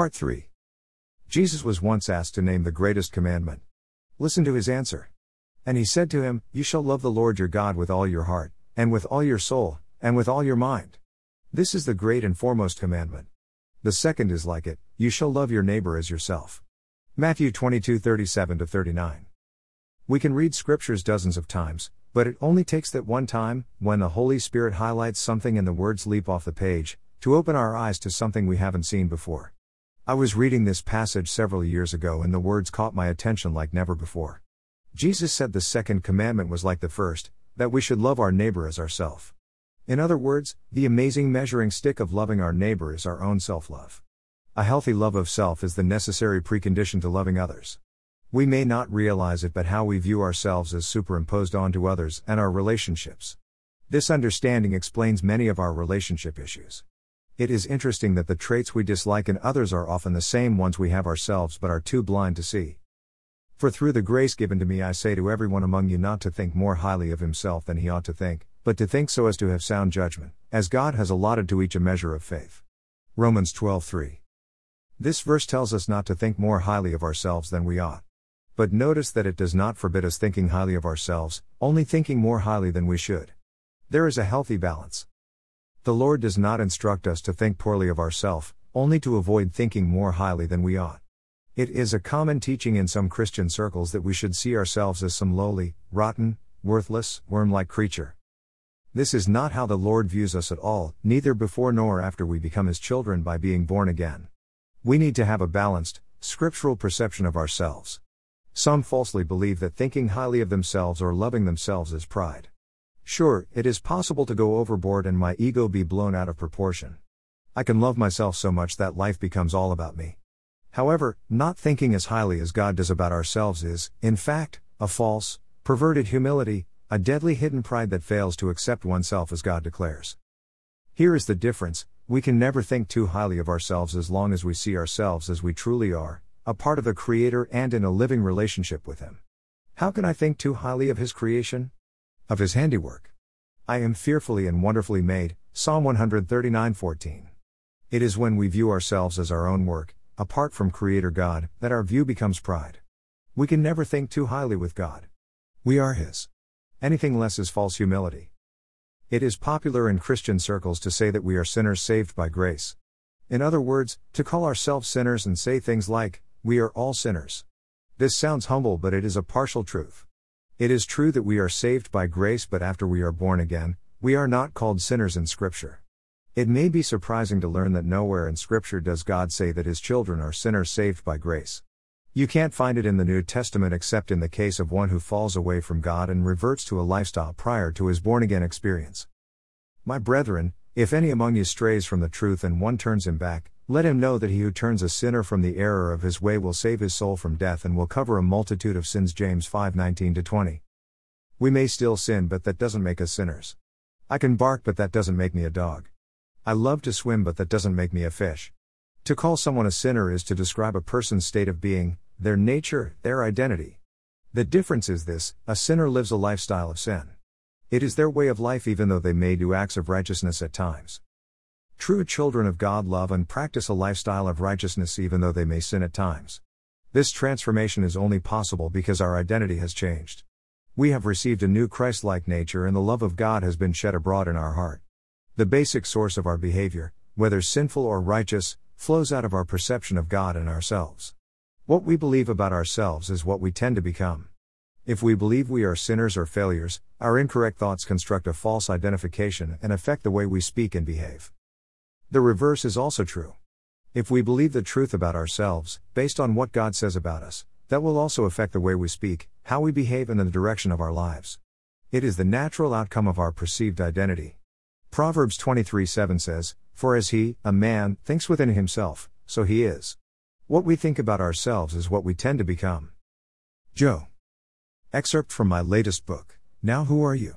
Part 3. Jesus was once asked to name the greatest commandment. Listen to his answer. And he said to him, You shall love the Lord your God with all your heart, and with all your soul, and with all your mind. This is the great and foremost commandment. The second is like it, You shall love your neighbor as yourself. Matthew 22 37 39. We can read scriptures dozens of times, but it only takes that one time, when the Holy Spirit highlights something and the words leap off the page, to open our eyes to something we haven't seen before. I was reading this passage several years ago and the words caught my attention like never before. Jesus said the second commandment was like the first, that we should love our neighbor as ourself. In other words, the amazing measuring stick of loving our neighbor is our own self love. A healthy love of self is the necessary precondition to loving others. We may not realize it, but how we view ourselves is superimposed onto others and our relationships. This understanding explains many of our relationship issues. It is interesting that the traits we dislike in others are often the same ones we have ourselves but are too blind to see. For through the grace given to me, I say to everyone among you not to think more highly of himself than he ought to think, but to think so as to have sound judgment, as God has allotted to each a measure of faith. Romans 12:3. This verse tells us not to think more highly of ourselves than we ought. But notice that it does not forbid us thinking highly of ourselves, only thinking more highly than we should. There is a healthy balance. The Lord does not instruct us to think poorly of ourselves, only to avoid thinking more highly than we ought. It is a common teaching in some Christian circles that we should see ourselves as some lowly, rotten, worthless, worm like creature. This is not how the Lord views us at all, neither before nor after we become His children by being born again. We need to have a balanced, scriptural perception of ourselves. Some falsely believe that thinking highly of themselves or loving themselves is pride. Sure, it is possible to go overboard and my ego be blown out of proportion. I can love myself so much that life becomes all about me. However, not thinking as highly as God does about ourselves is, in fact, a false, perverted humility, a deadly hidden pride that fails to accept oneself as God declares. Here is the difference we can never think too highly of ourselves as long as we see ourselves as we truly are, a part of the Creator and in a living relationship with Him. How can I think too highly of His creation? Of His handiwork. I am fearfully and wonderfully made, Psalm 139:14. It is when we view ourselves as our own work, apart from Creator God, that our view becomes pride. We can never think too highly with God. We are His. Anything less is false humility. It is popular in Christian circles to say that we are sinners saved by grace. In other words, to call ourselves sinners and say things like, we are all sinners. This sounds humble, but it is a partial truth. It is true that we are saved by grace, but after we are born again, we are not called sinners in Scripture. It may be surprising to learn that nowhere in Scripture does God say that His children are sinners saved by grace. You can't find it in the New Testament except in the case of one who falls away from God and reverts to a lifestyle prior to his born again experience. My brethren, if any among you strays from the truth and one turns him back, let him know that he who turns a sinner from the error of his way will save his soul from death and will cover a multitude of sins. James 5:19 20. We may still sin, but that doesn't make us sinners. I can bark, but that doesn't make me a dog. I love to swim, but that doesn't make me a fish. To call someone a sinner is to describe a person's state of being, their nature, their identity. The difference is this a sinner lives a lifestyle of sin. It is their way of life, even though they may do acts of righteousness at times. True children of God love and practice a lifestyle of righteousness even though they may sin at times. This transformation is only possible because our identity has changed. We have received a new Christ like nature and the love of God has been shed abroad in our heart. The basic source of our behavior, whether sinful or righteous, flows out of our perception of God and ourselves. What we believe about ourselves is what we tend to become. If we believe we are sinners or failures, our incorrect thoughts construct a false identification and affect the way we speak and behave. The reverse is also true. If we believe the truth about ourselves, based on what God says about us, that will also affect the way we speak, how we behave, and the direction of our lives. It is the natural outcome of our perceived identity. Proverbs 23 7 says, For as he, a man, thinks within himself, so he is. What we think about ourselves is what we tend to become. Joe. Excerpt from my latest book, Now Who Are You?